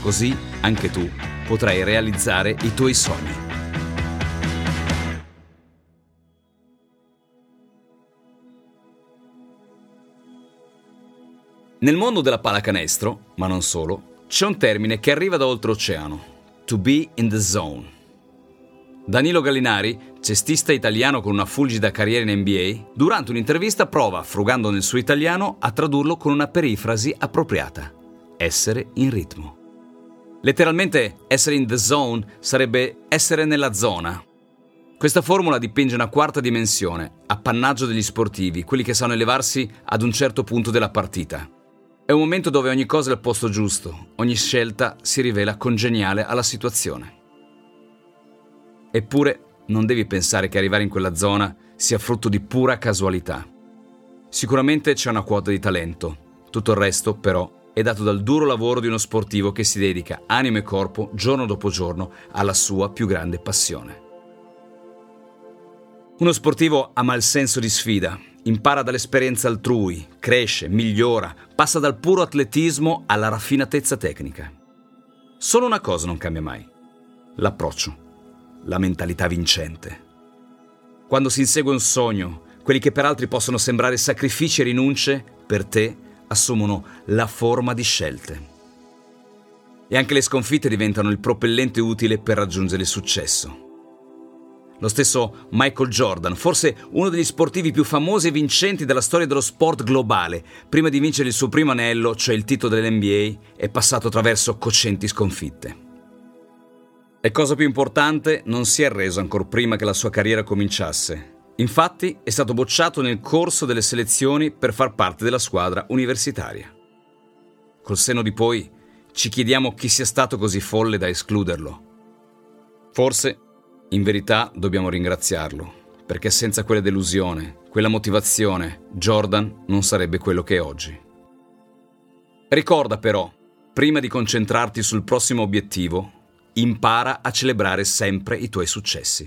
Così anche tu potrai realizzare i tuoi sogni. Nel mondo della pallacanestro, ma non solo, c'è un termine che arriva da oltreoceano, to be in the zone. Danilo Gallinari, cestista italiano con una fulgida carriera in NBA, durante un'intervista prova, frugando nel suo italiano, a tradurlo con una perifrasi appropriata. Essere in ritmo. Letteralmente essere in the zone sarebbe essere nella zona. Questa formula dipinge una quarta dimensione, appannaggio degli sportivi, quelli che sanno elevarsi ad un certo punto della partita. È un momento dove ogni cosa è al posto giusto, ogni scelta si rivela congeniale alla situazione. Eppure non devi pensare che arrivare in quella zona sia frutto di pura casualità. Sicuramente c'è una quota di talento, tutto il resto però è dato dal duro lavoro di uno sportivo che si dedica anima e corpo giorno dopo giorno alla sua più grande passione. Uno sportivo ama il senso di sfida, impara dall'esperienza altrui, cresce, migliora, passa dal puro atletismo alla raffinatezza tecnica. Solo una cosa non cambia mai, l'approccio, la mentalità vincente. Quando si insegue un sogno, quelli che per altri possono sembrare sacrifici e rinunce, per te assumono la forma di scelte. E anche le sconfitte diventano il propellente utile per raggiungere il successo. Lo stesso Michael Jordan, forse uno degli sportivi più famosi e vincenti della storia dello sport globale, prima di vincere il suo primo anello, cioè il titolo dell'NBA, è passato attraverso cocenti sconfitte. E cosa più importante, non si è arreso ancora prima che la sua carriera cominciasse Infatti è stato bocciato nel corso delle selezioni per far parte della squadra universitaria. Col seno di poi ci chiediamo chi sia stato così folle da escluderlo. Forse, in verità, dobbiamo ringraziarlo, perché senza quella delusione, quella motivazione, Jordan non sarebbe quello che è oggi. Ricorda però, prima di concentrarti sul prossimo obiettivo, impara a celebrare sempre i tuoi successi.